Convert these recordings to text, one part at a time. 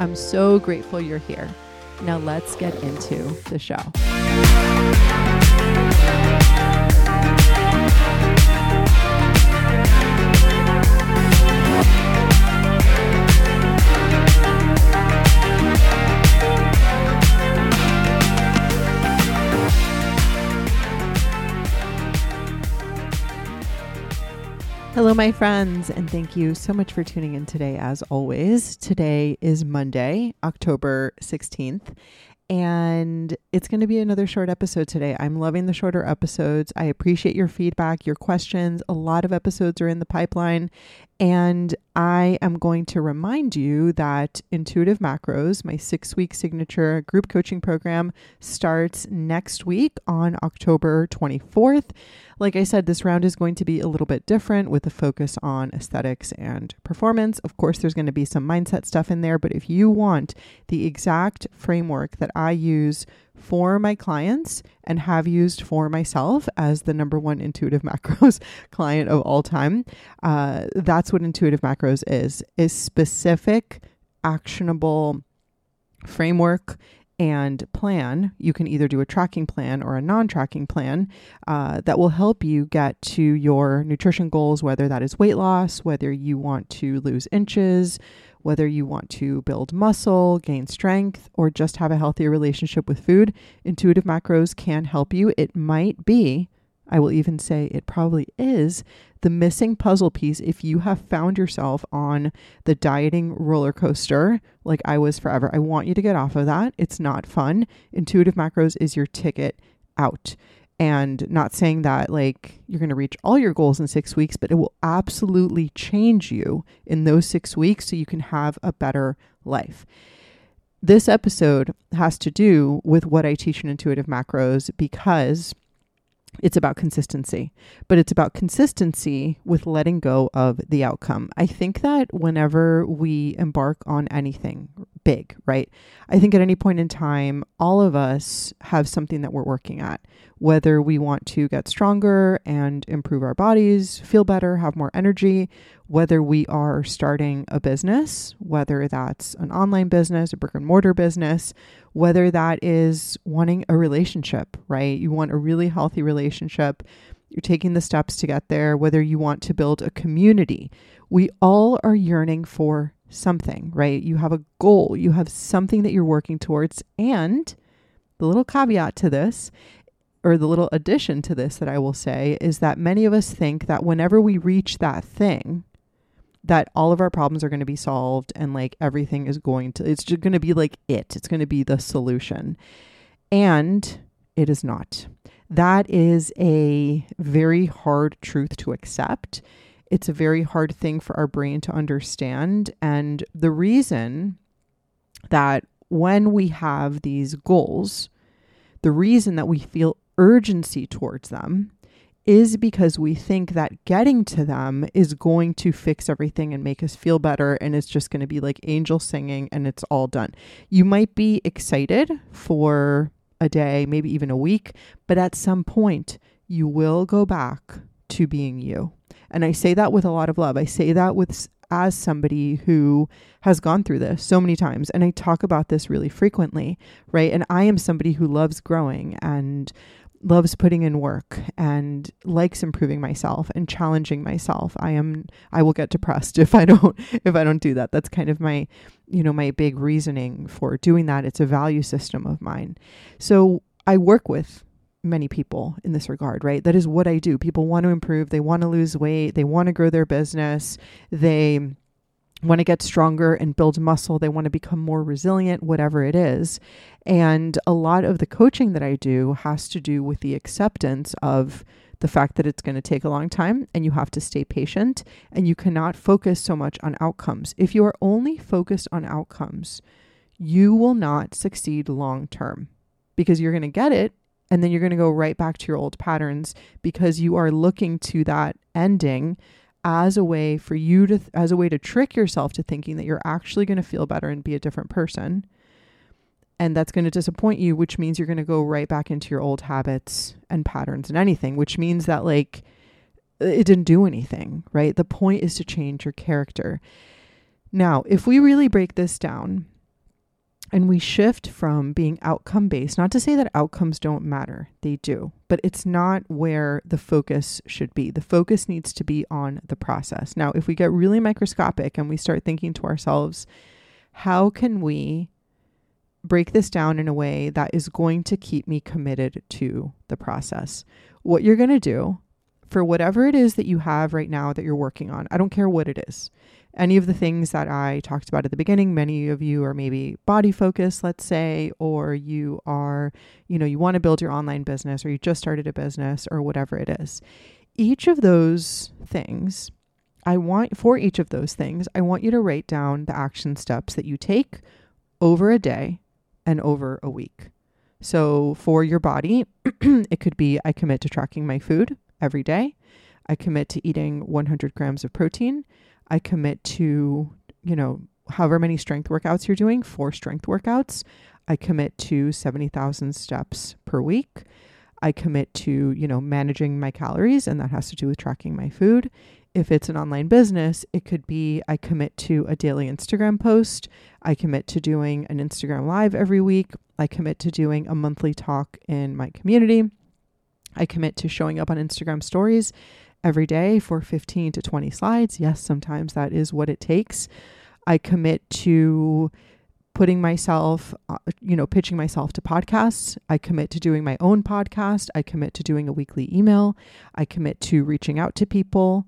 I'm so grateful you're here. Now let's get into the show. My friends, and thank you so much for tuning in today. As always, today is Monday, October 16th, and it's going to be another short episode today. I'm loving the shorter episodes. I appreciate your feedback, your questions. A lot of episodes are in the pipeline, and I am going to remind you that Intuitive Macros, my six week signature group coaching program, starts next week on October 24th. Like I said, this round is going to be a little bit different with a focus on aesthetics and performance. Of course, there's going to be some mindset stuff in there, but if you want the exact framework that I use for my clients and have used for myself as the number one intuitive macros client of all time. Uh, that's what intuitive macros is, is specific, actionable framework and plan. You can either do a tracking plan or a non tracking plan uh, that will help you get to your nutrition goals, whether that is weight loss, whether you want to lose inches, whether you want to build muscle, gain strength, or just have a healthier relationship with food, intuitive macros can help you. It might be, I will even say it probably is, the missing puzzle piece if you have found yourself on the dieting roller coaster like I was forever. I want you to get off of that. It's not fun. Intuitive macros is your ticket out and not saying that like you're going to reach all your goals in six weeks, but it will absolutely change you in those six weeks so you can have a better life. This episode has to do with what I teach in intuitive macros because it's about consistency, but it's about consistency with letting go of the outcome. I think that whenever we embark on anything big, right? I think at any point in time, all of us have something that we're working at, whether we want to get stronger and improve our bodies, feel better, have more energy, whether we are starting a business, whether that's an online business, a brick and mortar business, whether that is wanting a relationship, right? You want a really healthy relationship. You're taking the steps to get there, whether you want to build a community. We all are yearning for something, right? You have a goal, you have something that you're working towards. And the little caveat to this, or the little addition to this that I will say, is that many of us think that whenever we reach that thing, that all of our problems are going to be solved and like everything is going to, it's just going to be like it, it's going to be the solution. And it is not. That is a very hard truth to accept it's a very hard thing for our brain to understand. And the reason that when we have these goals, the reason that we feel urgency towards them is because we think that getting to them is going to fix everything and make us feel better and it's just going to be like angel singing and it's all done. You might be excited for a day, maybe even a week, but at some point you will go back to being you. And I say that with a lot of love. I say that with as somebody who has gone through this so many times and I talk about this really frequently, right? And I am somebody who loves growing and loves putting in work and likes improving myself and challenging myself. I am I will get depressed if I don't if I don't do that. That's kind of my you know my big reasoning for doing that. It's a value system of mine. So I work with many people in this regard, right? That is what I do. People want to improve, they want to lose weight, they want to grow their business, they want to get stronger and build muscle, they want to become more resilient, whatever it is. And a lot of the coaching that I do has to do with the acceptance of the fact that it's going to take a long time and you have to stay patient and you cannot focus so much on outcomes. If you are only focused on outcomes, you will not succeed long term because you're going to get it and then you're going to go right back to your old patterns because you are looking to that ending as a way for you to as a way to trick yourself to thinking that you're actually going to feel better and be a different person. And that's going to disappoint you which means you're going to go right back into your old habits and patterns and anything which means that like it didn't do anything right? The point is to change your character. Now if we really break this down and we shift from being outcome based, not to say that outcomes don't matter, they do, but it's not where the focus should be. The focus needs to be on the process. Now, if we get really microscopic and we start thinking to ourselves, how can we break this down in a way that is going to keep me committed to the process? What you're going to do for whatever it is that you have right now that you're working on, I don't care what it is any of the things that I talked about at the beginning. Many of you are maybe body focused, let's say, or you are, you know, you want to build your online business or you just started a business or whatever it is. Each of those things, I want for each of those things, I want you to write down the action steps that you take over a day and over a week. So for your body, it could be I commit to tracking my food every day. I commit to eating 100 grams of protein. I commit to, you know, however many strength workouts you're doing, four strength workouts. I commit to 70,000 steps per week. I commit to, you know, managing my calories, and that has to do with tracking my food. If it's an online business, it could be I commit to a daily Instagram post. I commit to doing an Instagram live every week. I commit to doing a monthly talk in my community. I commit to showing up on Instagram stories every day for 15 to 20 slides. Yes, sometimes that is what it takes. I commit to putting myself, uh, you know, pitching myself to podcasts. I commit to doing my own podcast. I commit to doing a weekly email. I commit to reaching out to people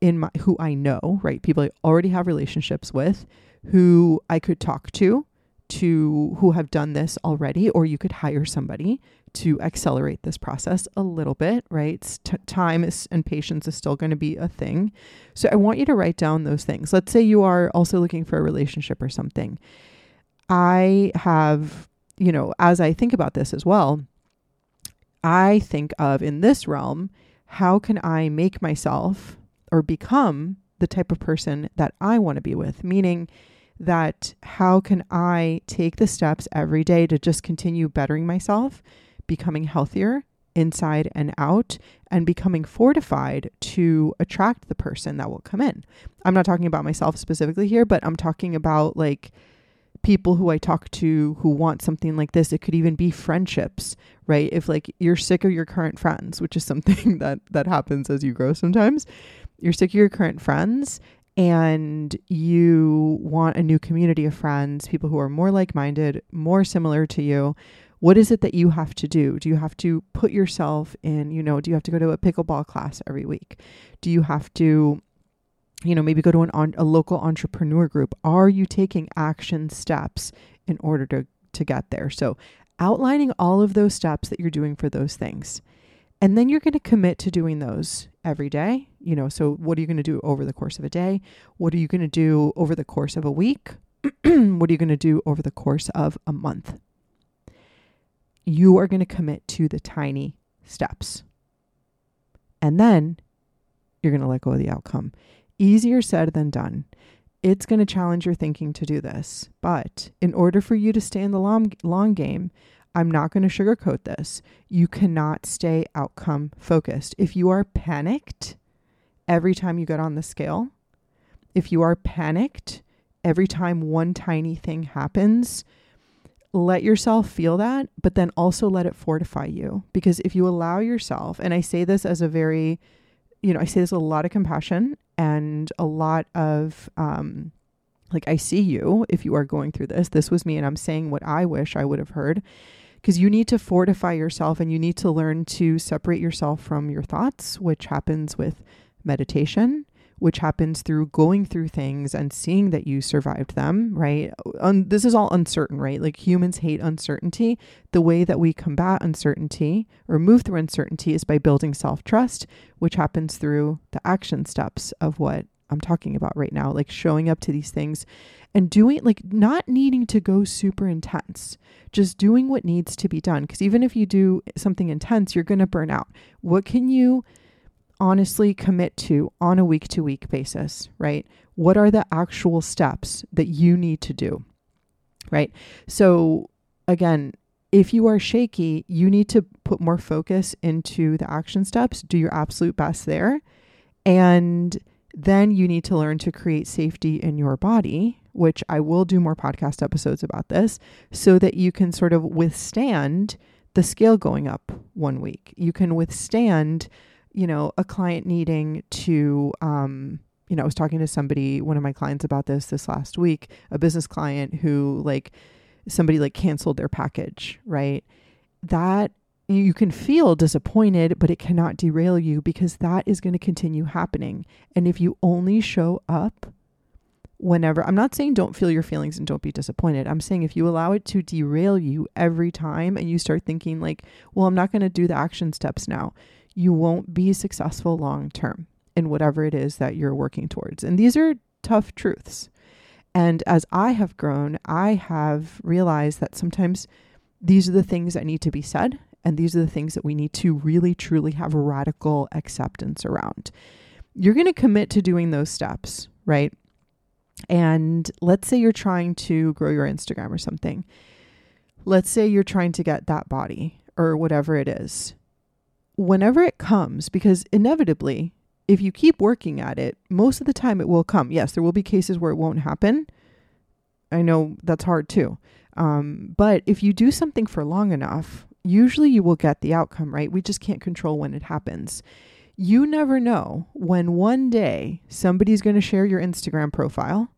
in my who I know, right? People I already have relationships with who I could talk to to who have done this already or you could hire somebody to accelerate this process a little bit, right? T- time is, and patience is still going to be a thing. So I want you to write down those things. Let's say you are also looking for a relationship or something. I have, you know, as I think about this as well, I think of in this realm, how can I make myself or become the type of person that I want to be with? Meaning, that how can I take the steps every day to just continue bettering myself becoming healthier inside and out and becoming fortified to attract the person that will come in. I'm not talking about myself specifically here, but I'm talking about like people who I talk to who want something like this. It could even be friendships, right? If like you're sick of your current friends, which is something that that happens as you grow sometimes. You're sick of your current friends and you want a new community of friends, people who are more like-minded, more similar to you what is it that you have to do? Do you have to put yourself in, you know, do you have to go to a pickleball class every week? Do you have to, you know, maybe go to an on, a local entrepreneur group? Are you taking action steps in order to to get there? So, outlining all of those steps that you're doing for those things. And then you're going to commit to doing those every day. You know, so what are you going to do over the course of a day? What are you going to do over the course of a week? what are you going to do over the course of a month? you are going to commit to the tiny steps. And then you're going to let go of the outcome. Easier said than done. It's going to challenge your thinking to do this. But in order for you to stay in the long, long game, I'm not going to sugarcoat this. You cannot stay outcome focused. If you are panicked every time you get on the scale, if you are panicked every time one tiny thing happens, let yourself feel that, but then also let it fortify you. Because if you allow yourself, and I say this as a very, you know, I say this with a lot of compassion and a lot of, um, like, I see you if you are going through this. This was me, and I'm saying what I wish I would have heard. Because you need to fortify yourself and you need to learn to separate yourself from your thoughts, which happens with meditation which happens through going through things and seeing that you survived them, right? Un- this is all uncertain, right? Like humans hate uncertainty. The way that we combat uncertainty or move through uncertainty is by building self trust, which happens through the action steps of what I'm talking about right now, like showing up to these things and doing like not needing to go super intense, just doing what needs to be done. Because even if you do something intense, you're going to burn out. What can you honestly commit to on a week to week basis, right? What are the actual steps that you need to do, right? So, again, if you are shaky, you need to put more focus into the action steps, do your absolute best there. And then you need to learn to create safety in your body, which I will do more podcast episodes about this, so that you can sort of withstand the scale going up one week. You can withstand, you know, a client needing to, um, you know, I was talking to somebody, one of my clients about this this last week, a business client who, like, somebody like canceled their package, right? That you can feel disappointed, but it cannot derail you because that is going to continue happening. And if you only show up whenever, I'm not saying don't feel your feelings and don't be disappointed. I'm saying if you allow it to derail you every time and you start thinking, like, well, I'm not going to do the action steps now, you won't be successful long term in whatever it is that you're working towards. And these are tough truths. And as I have grown, I have realized that sometimes these are the things that need to be said. And these are the things that we need to really, truly have radical acceptance around. You're going to commit to doing those steps, right? And let's say you're trying to grow your Instagram or something. Let's say you're trying to get that body or whatever it is. Whenever it comes, because inevitably if you keep working at it, most of the time it will come. Yes, there will be cases where it won't happen. I know that's hard too. Um, but if you do something for long enough, usually you will get the outcome, right? We just can't control when it happens. You never know when one day somebody's going to share your Instagram profile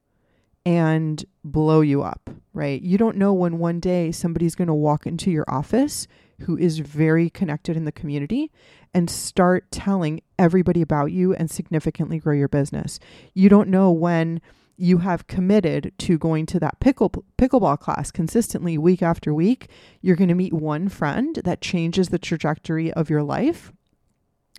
and blow you up, right? You don't know when one day somebody's going to walk into your office who is very connected in the community and start telling everybody about you and significantly grow your business. You don't know when you have committed to going to that pickle pickleball class consistently week after week, you're going to meet one friend that changes the trajectory of your life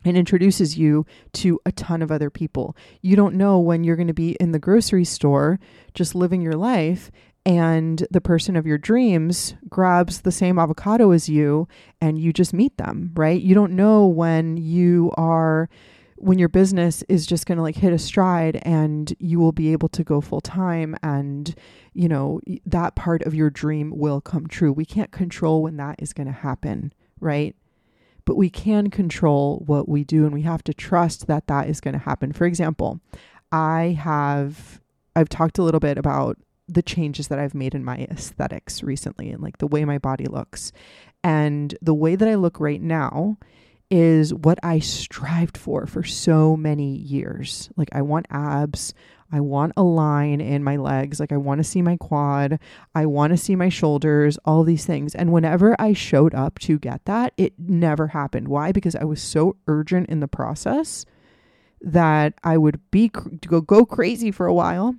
and introduces you to a ton of other people. You don't know when you're going to be in the grocery store just living your life and the person of your dreams grabs the same avocado as you and you just meet them, right? You don't know when you are when your business is just going to like hit a stride and you will be able to go full time and you know that part of your dream will come true. We can't control when that is going to happen, right? But we can control what we do and we have to trust that that is going to happen. For example, I have I've talked a little bit about the changes that I've made in my aesthetics recently and like the way my body looks. And the way that I look right now is what I strived for for so many years. Like, I want abs. I want a line in my legs. Like, I want to see my quad. I want to see my shoulders, all these things. And whenever I showed up to get that, it never happened. Why? Because I was so urgent in the process that I would be go, go crazy for a while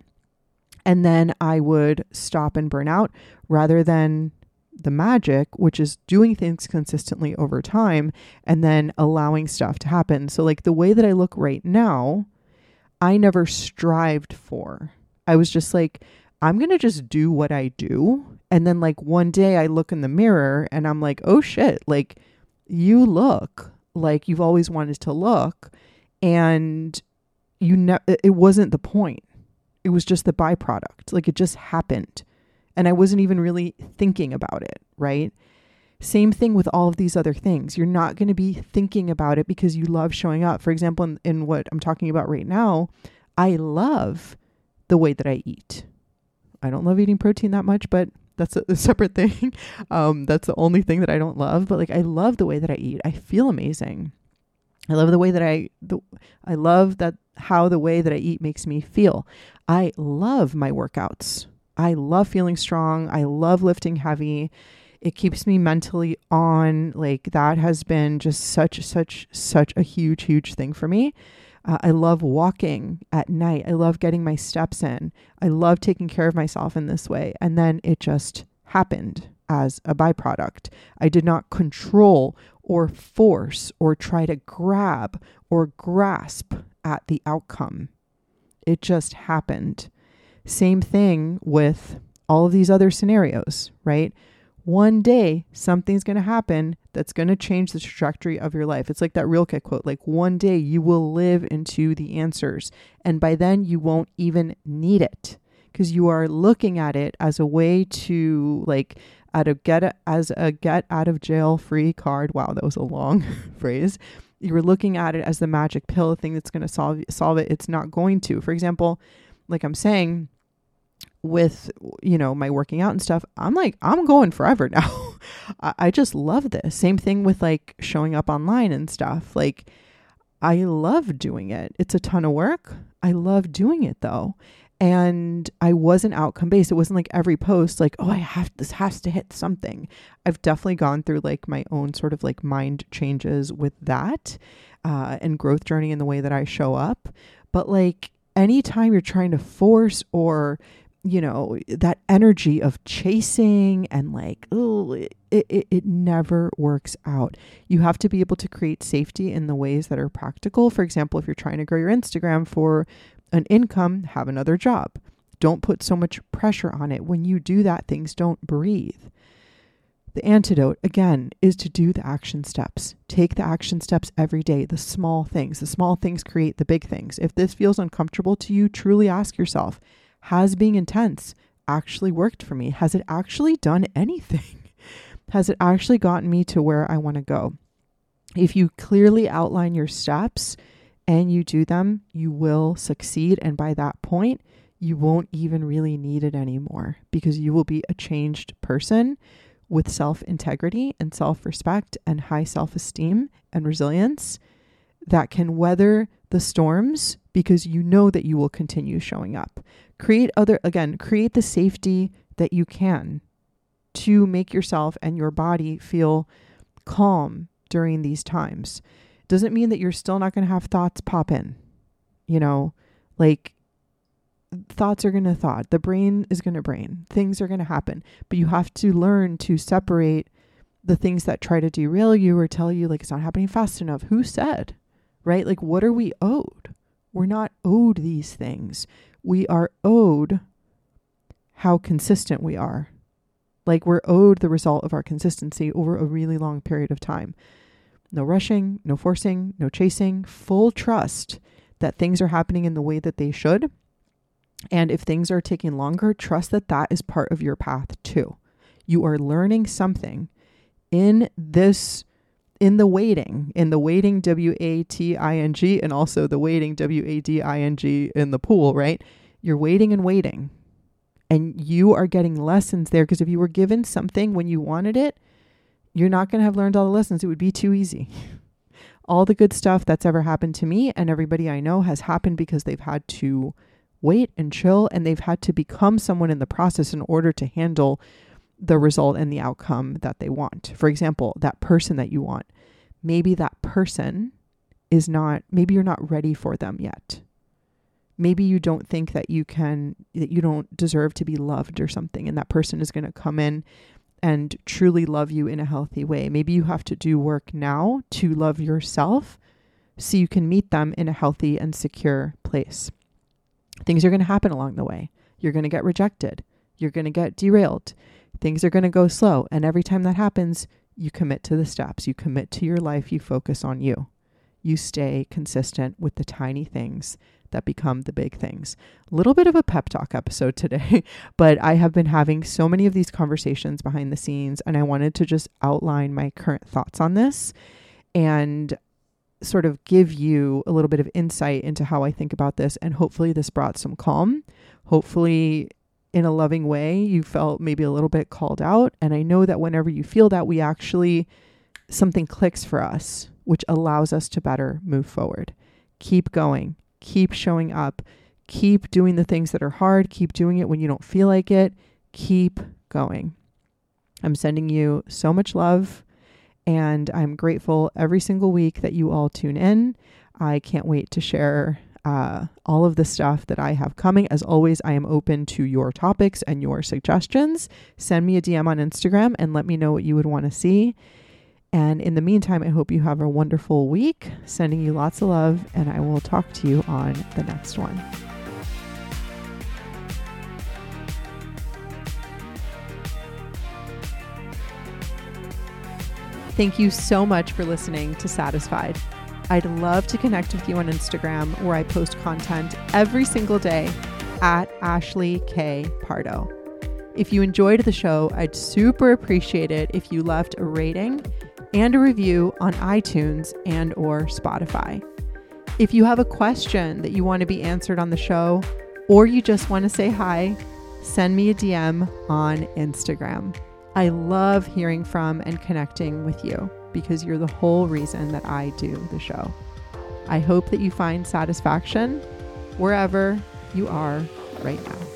and then I would stop and burn out rather than the magic, which is doing things consistently over time and then allowing stuff to happen. So, like the way that I look right now, I never strived for. I was just like, I'm going to just do what I do. And then, like, one day I look in the mirror and I'm like, oh shit, like, you look like you've always wanted to look. And you know, ne- it wasn't the point it was just the byproduct. Like it just happened. And I wasn't even really thinking about it, right? Same thing with all of these other things. You're not going to be thinking about it because you love showing up. For example, in, in what I'm talking about right now, I love the way that I eat. I don't love eating protein that much, but that's a, a separate thing. Um, that's the only thing that I don't love. But like, I love the way that I eat. I feel amazing. I love the way that I, the, I love that how the way that I eat makes me feel. I love my workouts. I love feeling strong. I love lifting heavy. It keeps me mentally on. Like that has been just such, such, such a huge, huge thing for me. Uh, I love walking at night. I love getting my steps in. I love taking care of myself in this way. And then it just happened as a byproduct. I did not control or force or try to grab or grasp at the outcome. It just happened. Same thing with all of these other scenarios, right? One day something's going to happen that's going to change the trajectory of your life. It's like that Rilke quote like one day you will live into the answers and by then you won't even need it because you are looking at it as a way to like out of get as a get out of jail free card. Wow, that was a long phrase. You were looking at it as the magic pill thing that's going to solve solve it. It's not going to. For example, like I'm saying, with you know my working out and stuff i'm like i'm going forever now I, I just love this same thing with like showing up online and stuff like i love doing it it's a ton of work i love doing it though and i wasn't outcome based it wasn't like every post like oh i have this has to hit something i've definitely gone through like my own sort of like mind changes with that uh, and growth journey in the way that i show up but like anytime you're trying to force or you know, that energy of chasing and like, oh, it, it, it never works out. You have to be able to create safety in the ways that are practical. For example, if you're trying to grow your Instagram for an income, have another job. Don't put so much pressure on it. When you do that, things don't breathe. The antidote, again, is to do the action steps. Take the action steps every day, the small things. The small things create the big things. If this feels uncomfortable to you, truly ask yourself has being intense actually worked for me? Has it actually done anything? Has it actually gotten me to where I want to go? If you clearly outline your steps and you do them, you will succeed. And by that point, you won't even really need it anymore because you will be a changed person with self integrity and self respect and high self esteem and resilience that can weather the storms because you know that you will continue showing up. Create other, again, create the safety that you can to make yourself and your body feel calm during these times. Doesn't mean that you're still not going to have thoughts pop in. You know, like thoughts are going to thought. The brain is going to brain. Things are going to happen. But you have to learn to separate the things that try to derail you or tell you like it's not happening fast enough. Who said? Right? Like what are we owed? We're not owed these things. We are owed how consistent we are. Like we're owed the result of our consistency over a really long period of time. No rushing, no forcing, no chasing, full trust that things are happening in the way that they should. And if things are taking longer, trust that that is part of your path too. You are learning something in this in the waiting, in the waiting W A T I N G, and also the waiting W A D I N G in the pool, right? You're waiting and waiting. And you are getting lessons there because if you were given something when you wanted it, you're not going to have learned all the lessons. It would be too easy. all the good stuff that's ever happened to me and everybody I know has happened because they've had to wait and chill and they've had to become someone in the process in order to handle the result and the outcome that they want. For example, that person that you want, maybe that person is not, maybe you're not ready for them yet. Maybe you don't think that you can, that you don't deserve to be loved or something, and that person is going to come in and truly love you in a healthy way. Maybe you have to do work now to love yourself so you can meet them in a healthy and secure place. Things are going to happen along the way. You're going to get rejected. You're going to get derailed things are going to go slow. And every time that happens, you commit to the steps, you commit to your life, you focus on you. You stay consistent with the tiny things that become the big things. A little bit of a pep talk episode today, but I have been having so many of these conversations behind the scenes, and I wanted to just outline my current thoughts on this and sort of give you a little bit of insight into how I think about this. And hopefully, this brought some calm. Hopefully, in a loving way, you felt maybe a little bit called out. And I know that whenever you feel that, we actually, something clicks for us, which allows us to better move forward. Keep going, keep showing up, keep doing the things that are hard, keep doing it when you don't feel like it, keep going. I'm sending you so much love, and I'm grateful every single week that you all tune in. I can't wait to share uh, all of the stuff that I have coming. As always, I am open to your topics and your suggestions. Send me a DM on Instagram and let me know what you would want to see. And in the meantime, I hope you have a wonderful week. Sending you lots of love, and I will talk to you on the next one. Thank you so much for listening to Satisfied. I'd love to connect with you on Instagram, where I post content every single day at Ashley K. Pardo. If you enjoyed the show, I'd super appreciate it if you left a rating and a review on iTunes and or Spotify. If you have a question that you want to be answered on the show or you just want to say hi, send me a DM on Instagram. I love hearing from and connecting with you because you're the whole reason that I do the show. I hope that you find satisfaction wherever you are right now.